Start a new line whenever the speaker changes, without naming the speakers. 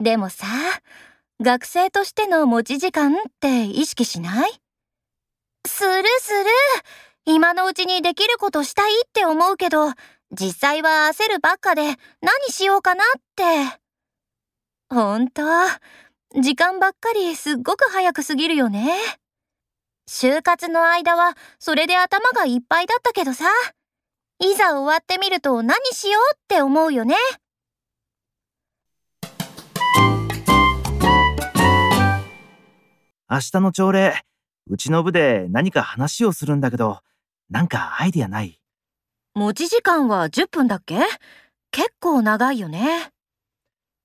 でもさ、学生としての持ち時間って意識しない？するする。今のうちにできることしたいって思うけど、実際は焦るばっかで何しようかなって。ほんと、時間ばっかりすっごく早く過ぎるよね。就活の間はそれで頭がいっぱいだったけどさ、いざ終わってみると何しようって思うよね。
明日の朝礼、うちの部で何か話をするんだけど、なんかアイディアない？
持ち時間は10分だっけ？結構長いよね。